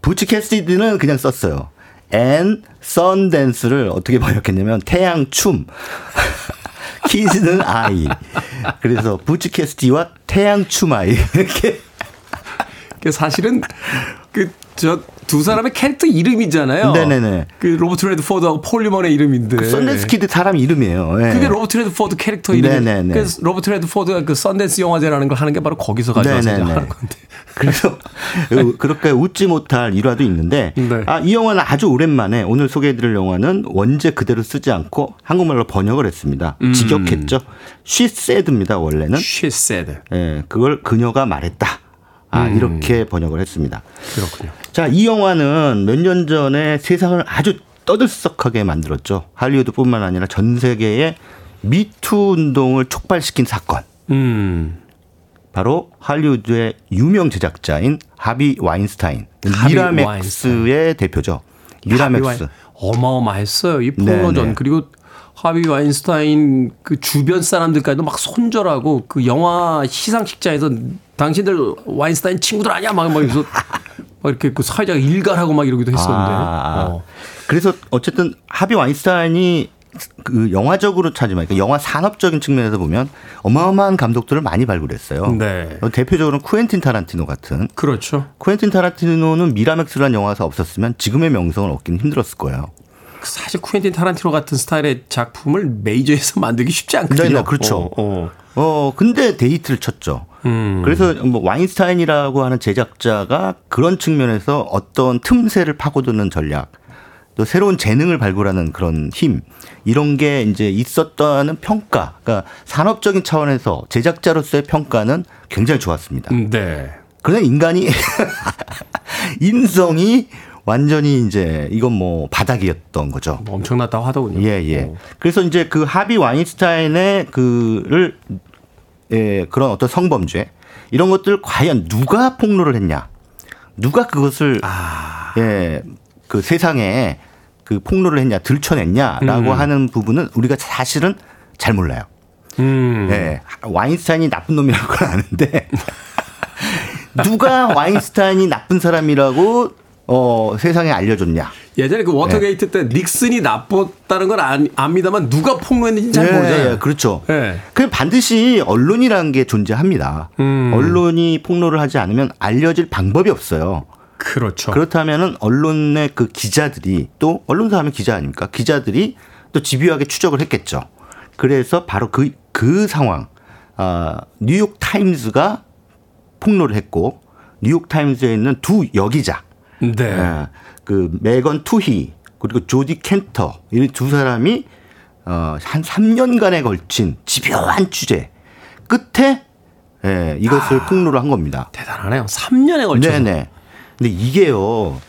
부치 캐시디는 그냥 썼어요. and Sundance를 어떻게 번역했냐면 태양 춤. Kid는 아이. 그래서 부치 캐시디와 태양 춤 아이 이렇게 그 사실은 그 저 두 사람의 캐릭터 이름이잖아요. 네네네. 그 로버트 레드포드하고 폴 뉴먼의 이름인데. 썬댄스 키드 사람 이름이에요. 예. 그게 로버트 레드포드 캐릭터 이름. 네네네. 그래서 로버트 레드포드가 그 썬댄스 영화제라는 걸 하는 게 바로 거기서 가져와서. 하는 건데. 그래서 그렇게 웃지 못할 일화도 있는데 네. 아, 이 영화는 아주 오랜만에 오늘 소개해드릴 영화는 원제 그대로 쓰지 않고 한국말로 번역을 했습니다. 음. 직역했죠. She said입니다 원래는. She said. 예, 그걸 그녀가 말했다. 아, 음. 이렇게 번역을 했습니다. 그렇군요. 자, 이 영화는 몇 년 전에 세상을 아주 떠들썩하게 만들었죠. 할리우드뿐만 아니라 전 세계의 미투 운동을 촉발시킨 사건. 음. 바로 할리우드의 유명 제작자인 하비 와인스타인, 하비 미라맥스의 대표죠. 미라맥스. 어마어마했어요. 이 네네. 포노전. 그리고 하비 와인스타인 그 주변 사람들까지도 막 손절하고 그 영화 시상식장에서 당신들 와인스타인 친구들 아니야? 막, 막 이러면서 막 이렇게 그 사회자가 일갈하고 막 이러기도 했었는데. 아, 어. 그래서 어쨌든 하비 와인스타인이 그 영화적으로 찾지만 그 영화 산업적인 측면에서 보면 어마어마한 감독들을 많이 발굴했어요. 네. 어, 대표적으로는 쿠엔틴 타란티노 같은. 그렇죠. 쿠엔틴 타란티노는 미라맥스라는 영화가 없었으면 지금의 명성을 얻기는 힘들었을 거예요. 사실 쿠엔틴 타란티노 같은 스타일의 작품을 메이저에서 만들기 쉽지 않거든요. 네, 네, 그렇죠. 어, 어. 어, 근데 데이트를 쳤죠. 음. 그래서 뭐 와인스타인이라고 하는 제작자가 그런 측면에서 어떤 틈새를 파고드는 전략, 또 새로운 재능을 발굴하는 그런 힘, 이런 게 이제 있었다는 평가, 그러니까 산업적인 차원에서 제작자로서의 평가는 굉장히 좋았습니다. 음, 네. 그러나 인간이 인성이 완전히 이제 이건 뭐 바닥이었던 거죠. 뭐 엄청났다고 하더군요. 예, 예. 어. 그래서 이제 그 하비 와인스타인의 그를 예, 그런 어떤 성범죄 이런 것들 과연 누가 폭로를 했냐? 누가 그것을 아. 예, 그 세상에 그 폭로를 했냐, 들춰냈냐라고 음. 하는 부분은 우리가 사실은 잘 몰라요. 음. 예. 와인스타인이 나쁜 놈이라는 건 아는데 누가 와인스타인이 나쁜 사람이라고 어, 세상에 알려줬냐? 예전에 그 워터게이트 때 닉슨이 나빴다는 건 안, 압니다만 누가 폭로했는지 잘 예, 모르잖아요. 예, 그렇죠. 예. 그 반드시 언론이라는 게 존재합니다. 음. 언론이 폭로를 하지 않으면 알려질 방법이 없어요. 그렇죠. 그렇다면은 언론의 그 기자들이 또 언론사 하면 기자 아닙니까? 기자들이 또 집요하게 추적을 했겠죠. 그래서 바로 그, 그 상황, 아, 뉴욕 타임즈가 폭로를 했고, 뉴욕 타임즈에 있는 두 여기자, 네. 예, 그 메건 투히 그리고 조디 켄터 이 두 사람이 어, 한 3년간에 걸친 집요한 취재 끝에 예, 이것을 폭로를 한 겁니다. 대단하네요. 3년에 걸쳐서. 네네. 근데 이게요,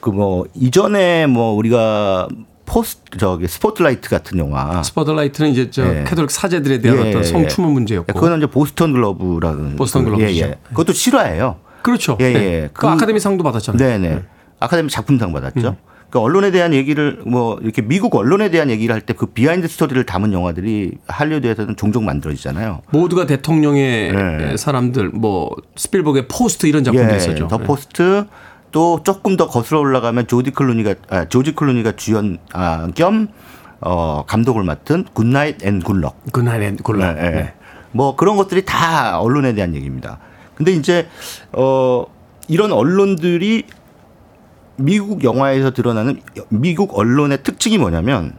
그 뭐 이전에 뭐 우리가 포스트 저기 스포트라이트 같은 영화 스포트라이트는 이제 저 예. 가톨릭 사제들에 대한 예, 어떤 예. 성추문 문제였고. 그거는 이제 보스턴 글로브라는 보스턴 그- 글로브죠. 예, 예. 그것도 실화예요. 그렇죠. 예, 네. 예. 그 아카데미 상도 받았잖아요. 네네. 아카데미 작품상 받았죠. 음. 그러니까 언론에 대한 얘기를 뭐 이렇게 미국 언론에 대한 얘기를 할 때 그 behind story를 담은 영화들이 할리우드에서는 종종 만들어지잖아요. 모두가 대통령의 네. 사람들, 뭐 스필버그의 포스트 이런 작품도 있었죠. The 네. Post 또 조금 더 거슬러 올라가면 조디 클루니가 아, 조지 클루니가 주연 아, 겸 어, 감독을 맡은 Good Night and Good Luck. 그날의 골라. 네, 네. 네. 뭐 그런 것들이 다 언론에 대한 얘기입니다. 근데 이제 어 이런 언론들이 미국 영화에서 드러나는 미국 언론의 특징이 뭐냐면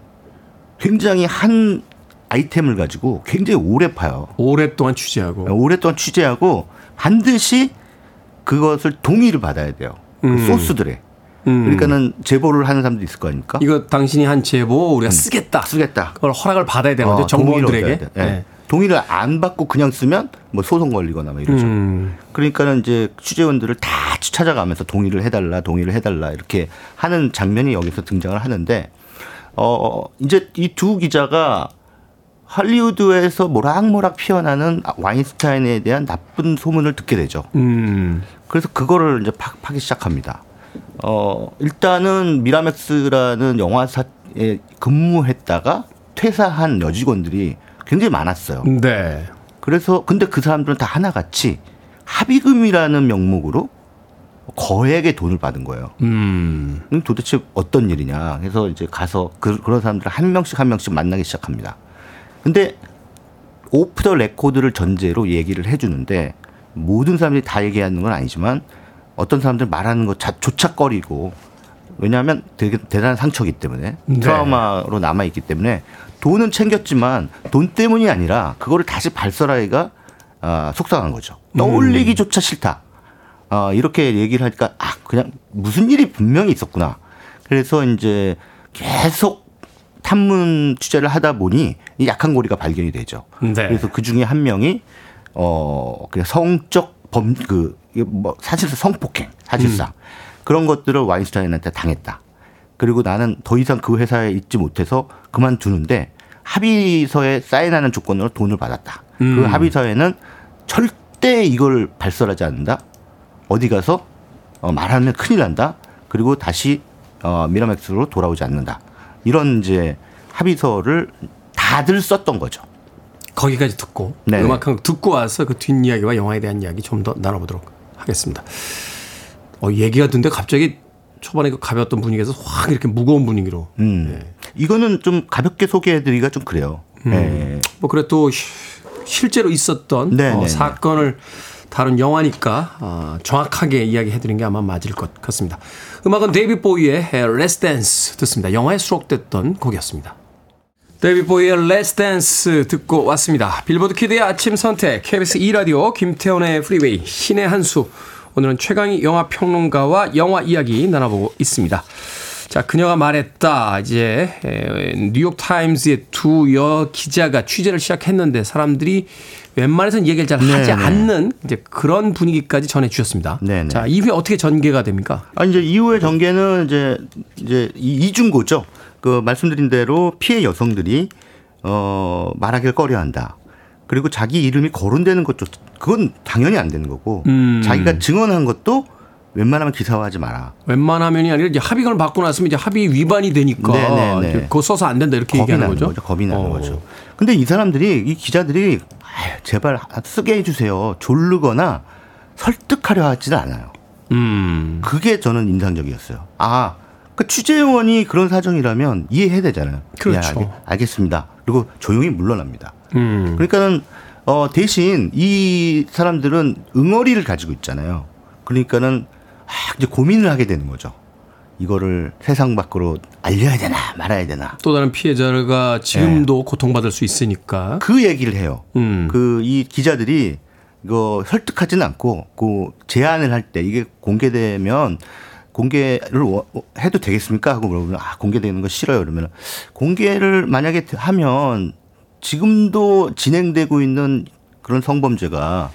굉장히 한 아이템을 가지고 굉장히 오래 파요. 오랫동안 취재하고. 오랫동안 취재하고 반드시 그것을 동의를 받아야 돼요. 그 음. 소스들에. 음. 그러니까는 제보를 하는 사람도 있을 거 아닙니까? 이거 당신이 한 제보 우리가 쓰겠다. 쓰겠다. 그걸 허락을 받아야 되는 거죠. 어, 정보원들에게. 얻어야 돼. 예. 동의를 안 받고 그냥 쓰면 뭐 소송 걸리거나 뭐 이러죠. 음. 그러니까는 이제 취재원들을 다 찾아가면서 동의를 해달라, 동의를 해달라 이렇게 하는 장면이 여기서 등장을 하는데 어 이제 이 두 기자가 할리우드에서 모락모락 피어나는 와인스타인에 대한 나쁜 소문을 듣게 되죠. 음. 그래서 그거를 이제 파, 파기 시작합니다. 어, 일단은 미라맥스라는 영화사에 근무했다가 퇴사한 여직원들이 굉장히 많았어요. 네. 그래서 근데 그 사람들은 다 하나같이 합의금이라는 명목으로 거액의 돈을 받은 거예요. 음. 음, 도대체 어떤 일이냐. 그래서 이제 가서 그, 그런 사람들을 한 명씩 한 명씩 만나기 시작합니다. 근데 오프 더 레코드를 전제로 얘기를 해주는데 모든 사람들이 다 얘기하는 건 아니지만 어떤 사람들 말하는 것 자- 조차 꺼리고 왜냐하면 되게 대단한 상처기 때문에 네. 트라우마로 남아있기 때문에 돈은 챙겼지만 돈 때문이 아니라 그거를 다시 발설하기가 아, 속상한 거죠. 떠올리기조차 싫다. 아, 이렇게 얘기를 하니까 아 그냥 무슨 일이 분명히 있었구나. 그래서 이제 계속 탐문 취재를 하다 보니 이 약한 고리가 발견이 되죠. 네. 그래서 그 중에 한 명이 어 그냥 성적 범 그 뭐 사실상 성폭행 사실상 그런 것들을 와인스타인한테 당했다. 그리고 나는 더 이상 그 회사에 있지 못해서 그만두는데 합의서에 사인하는 조건으로 돈을 받았다. 그 음. 합의서에는 절대 이걸 발설하지 않는다. 어디 가서 어, 말하면 큰일 난다. 그리고 다시 어, 미라맥스로 돌아오지 않는다. 이런 이제 합의서를 다들 썼던 거죠. 거기까지 듣고 네. 음악 한 곡 듣고 와서 그 뒷이야기와 영화에 대한 이야기 좀 더 나눠보도록 하겠습니다. 어, 얘기가 듣는데 갑자기 초반에 그 가벼웠던 분위기에서 확 이렇게 무거운 분위기로. 음. 이거는 좀 가볍게 소개해드리기가 좀 그래요. 네. 뭐 그래도 시- 실제로 있었던 네, 어, 네, 네. 사건을 다룬 영화니까 어, 정확하게 이야기해드린 게 아마 맞을 것 같습니다. 음악은 데이비드 보위의 Let's Dance 듣습니다. 영화에 수록됐던 곡이었습니다. 데이비드 보위의 Let's Dance 듣고 왔습니다. 빌보드 kid의 아침 선택, KBS 2라디오, 김태훈의 프리웨이, 씨네한수. 오늘은 최광희 영화 평론가와 영화 이야기 나눠보고 있습니다. 자, 그녀가 말했다. 이제 에, 뉴욕 타임즈의 두 여 기자가 취재를 시작했는데 사람들이 웬만해서는 얘기를 잘 하지 네네. 않는 이제 그런 분위기까지 전해 주셨습니다. 네네. 자, 이후에 어떻게 전개가 됩니까? 아 이제 이후의 전개는 이제 이제 이- 이중고죠. 그 말씀드린 대로 피해 여성들이 어 말하기를 꺼려 한다. 그리고 자기 이름이 거론되는 것도 그건 당연히 안 되는 거고 음. 자기가 증언한 것도 웬만하면 기사화하지 마라. 웬만하면이 아니라 이제 합의금을 받고 났으면 이제 합의 위반이 되니까 네네네. 이제 그거 써서 안 된다 이렇게 얘기하는 거죠. 거죠. 겁이 나는 어. 거죠. 근데 이 사람들이 이 기자들이 아유, 제발 쓰게 해주세요. 조르거나 설득하려 하지는 않아요. 음. 그게 저는 인상적이었어요. 아, 그 취재원이 그런 사정이라면 이해해야 되잖아요. 그렇죠. 예, 알, 겠습니다 그리고 조용히 물러납니다. 음. 그러니까는 어, 대신 이 사람들은 응어리를 가지고 있잖아요. 그러니까는 막 이제 고민을 하게 되는 거죠. 이거를 세상 밖으로 알려야 되나 말아야 되나. 또 다른 피해자가 지금도 고통받을 수 있으니까. 그 얘기를 해요. 음. 그이 기자들이 이거 설득하지는 않고 그 제안을 할 때 이게 공개되면 공개를 워- 해도 되겠습니까? 하고 물어보면 아 공개되는 거 싫어요. 그러면 공개를 만약에 하면 지금도 진행되고 있는 그런 성범죄가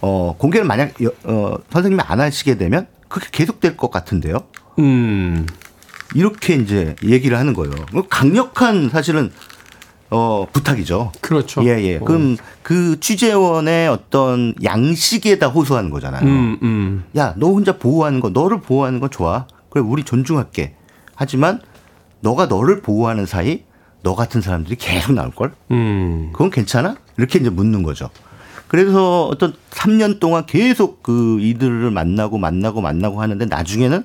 어 공개를 만약 여- 어 선생님이 안 하시게 되면 그게 계속될 것 같은데요. 음. 이렇게 이제 얘기를 하는 거예요. 강력한 사실은 어 부탁이죠. 그렇죠. 예, 예. 그럼 그 취재원의 어떤 양식에다 호소하는 거잖아요. 음, 음. 야, 너 혼자 보호하는 거, 너를 보호하는 건 좋아. 그래, 우리 존중할게. 하지만 너가 너를 보호하는 사이 너 같은 사람들이 계속 나올 걸? 음. 그건 괜찮아? 이렇게 이제 묻는 거죠. 그래서 어떤 3년 동안 계속 그 이들을 만나고 만나고 만나고 하는데 나중에는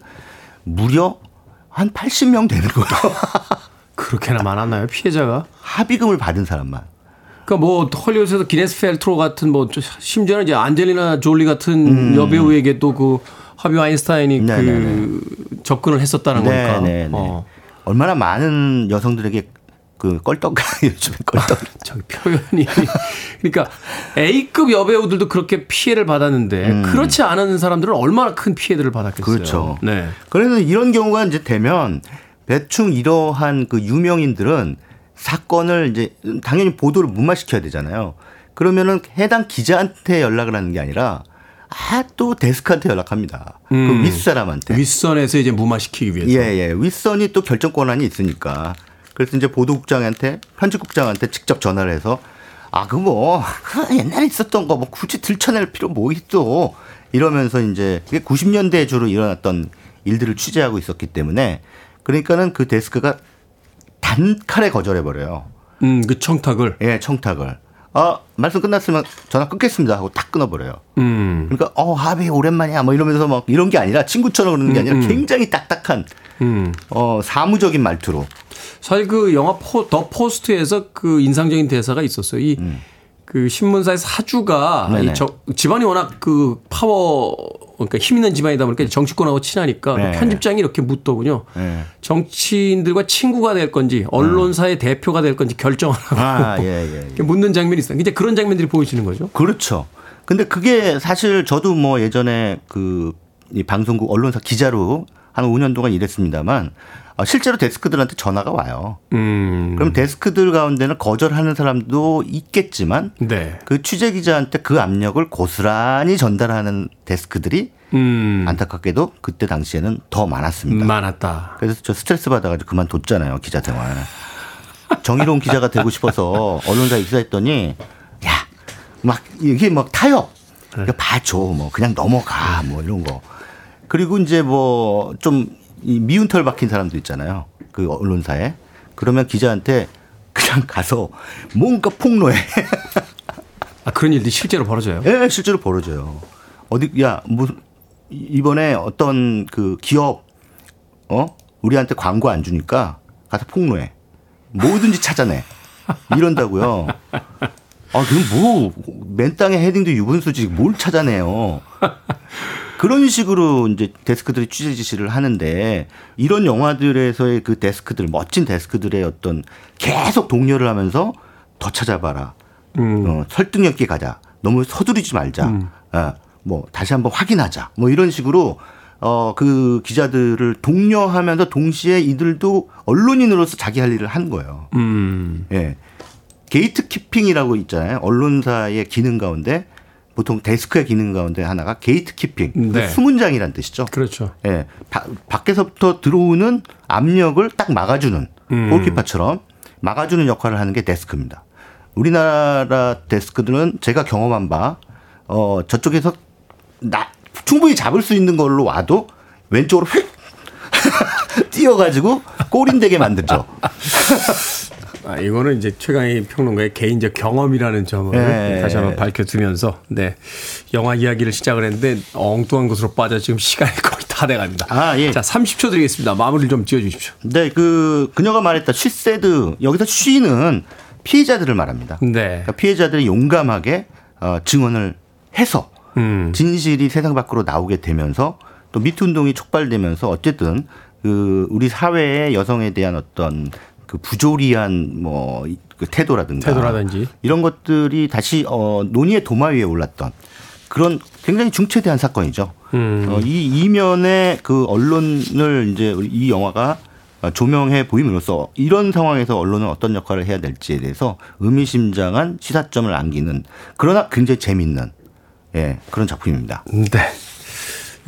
무려 한 80명 되는 거예요. 그렇게나 많았나요? 피해자가? 합의금을 받은 사람만. 그러니까 뭐 헐리우드에서 기네스 펠트로 같은 뭐 저- 심지어는 이제 안젤리나 졸리 같은 여배우에게도 그 하비 와인스타인이 음. 네, 그 접근을 했었다는 네, 거니까. 네, 네. 어. 얼마나 많은 여성들에게 그 껄떡 요즘에 껄떡 저기 표현이 그러니까 A급 여배우들도 그렇게 피해를 받았는데 그렇지 않은 사람들은 얼마나 큰 피해들을 받았겠어요. 음. 그렇죠. 네. 그래서 이런 경우가 이제 되면 대충 이러한 그 유명인들은 사건을 이제 당연히 보도를 무마시켜야 되잖아요. 그러면은 해당 기자한테 연락을 하는 게 아니라 아 또 데스크한테 연락합니다. 그 윗사람한테. 윗선에서 이제 무마시키기 위해서. 예, 예. 윗선이 또 결정 권한이 있으니까. 그래서 이제 보도국장한테 편집국장한테 직접 전화를 해서 아, 그 뭐, 그 옛날에 있었던 거 뭐 굳이 들춰낼 필요 뭐 있어. 이러면서 이제 그게 90년대 주로 일어났던 일들을 취재하고 있었기 때문에 그러니까는 그 데스크가 단칼에 거절해 버려요. 음, 그 청탁을. 예, 청탁을. 아, 말씀 끝났으면 전화 끊겠습니다 하고 딱 끊어버려요. 음. 그러니까 어 하비 오랜만이야 뭐 이러면서 막 이런 게 아니라 친구처럼 그러는 게 아니라 굉장히 딱딱한 음. 어 사무적인 말투로 사실 그 영화 포, The Post에서 그 인상적인 대사가 있었어요. 이 그 신문사의 사주가 음. 네네. 이 저, 집안이 워낙 그 파워 그러니까 힘 있는 집안이다 보니까 정치권하고 친하니까 그 네. 편집장이 이렇게 묻더군요. 네. 정치인들과 친구가 될 건지 언론사의 대표가 될 건지 결정하라고 아, 예, 예, 예. 묻는 장면이 있어요. 이제 그런 장면들이 보여지는 거죠. 그렇죠. 근데 그게 사실 저도 뭐 예전에 그 이 방송국 언론사 기자로 한 5년 동안 일했습니다만 어, 실제로 데스크들한테 전화가 와요. 음. 그럼 데스크들 가운데는 거절하는 사람도 있겠지만 네. 그 취재 기자한테 그 압력을 고스란히 전달하는 데스크들이 음. 안타깝게도 그때 당시에는 더 많았습니다. 많았다. 그래서 저 스트레스 받아가지고 그만뒀잖아요 기자 생활. 정의로운 기자가 되고 싶어서 언론사에 입사했더니 야 막 이게 막 타협. 그러니까 봐줘 뭐 그냥 넘어가 뭐 이런 거. 그리고 이제 뭐 좀 미운 털 박힌 사람도 있잖아요. 그 언론사에. 그러면 기자한테 그냥 가서 뭔가 폭로해. 아, 그런 일들이 실제로 벌어져요. 예, 실제로 벌어져요. 어디 야 무슨 이번에 어떤 그 기업 어 우리한테 광고 안 주니까 가서 폭로해. 뭐든지 찾아내. 이런다고요. 아, 그럼 뭐, 맨 땅에 헤딩도 유분수지 뭘 찾아내요. 그런 식으로 이제 데스크들이 취재 지시를 하는데 이런 영화들에서의 그 데스크들, 멋진 데스크들의 어떤 계속 독려를 하면서 더 찾아봐라. 어, 설득력 있게 가자. 너무 서두르지 말자. 어, 뭐 다시 한번 확인하자. 뭐 이런 식으로 어, 그 기자들을 독려하면서 동시에 이들도 언론인으로서 자기 할 일을 하는 거예요. 음. 예. gatekeeping이라고 있잖아요. 언론사의 기능 가운데 보통 데스크의 기능 가운데 하나가 gatekeeping. 네. 수문장이라는 뜻이죠. 그렇죠. 예. 바- 밖에서부터 들어오는 압력을 딱 막아주는 음. 골키퍼처럼 막아주는 역할을 하는 게 데스크입니다. 우리나라 데스크들은 제가 경험한 바, 어, 저쪽에서 나, 충분히 잡을 수 있는 걸로 와도 왼쪽으로 휙 뛰어가지고 골인 되게 만들죠. 아, 이거는 이제 최강희 평론가의 개인적 경험이라는 점을 네. 다시 한번 밝혀두면서 네 영화 이야기를 시작을 했는데 엉뚱한 곳으로 빠져 지금 시간이 거의 다 돼갑니다. 아, 예. 자 30초 드리겠습니다. 마무리를 좀 지어주십시오. 네, 그 그녀가 말했다 쉬세드 여기서 쉬는 피해자들을 말합니다. 네. 그러니까 피해자들이 용감하게 어, 증언을 해서 음. 진실이 세상 밖으로 나오게 되면서 또 미투 운동이 촉발되면서 어쨌든 그 우리 사회의 여성에 대한 어떤 그 부조리한 뭐 그 태도라든가 태도라든지. 이런 것들이 다시 어 논의의 도마 위에 올랐던 그런 굉장히 중체대한 사건이죠. 음. 어, 이 이면에 그 언론을 이제 이 영화가 조명해 보임으로써 이런 상황에서 언론은 어떤 역할을 해야 될지에 대해서 의미심장한 시사점을 안기는 그러나 굉장히 재밌는 예, 그런 작품입니다. 네.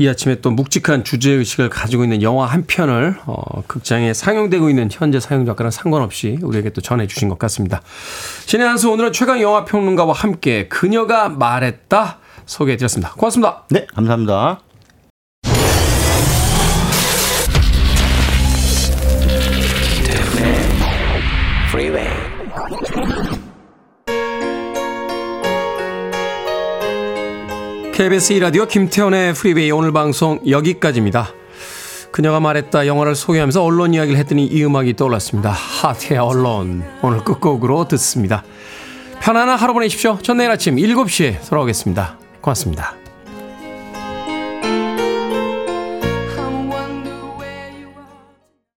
이 아침에 또 묵직한 주제의식을 가지고 있는 영화 한 편을 어, 극장에 상영되고 있는 현재 상영 작가랑 상관없이 우리에게 또 전해주신 것 같습니다. 신의 한수 오늘은 최강 영화 평론가와 함께 그녀가 말했다 소개해드렸습니다. 고맙습니다. 네, 감사합니다. KBS 2라디오 김태훈의 프리웨이 오늘 방송 여기까지입니다. 그녀가 말했다 영화를 소개하면서 언론 이야기를 했더니 이 음악이 떠올랐습니다. 하트의 Alone 오늘 끝곡으로 듣습니다. 편안한 하루 보내십시오. 전 내일 아침 7시에 돌아오겠습니다. 고맙습니다.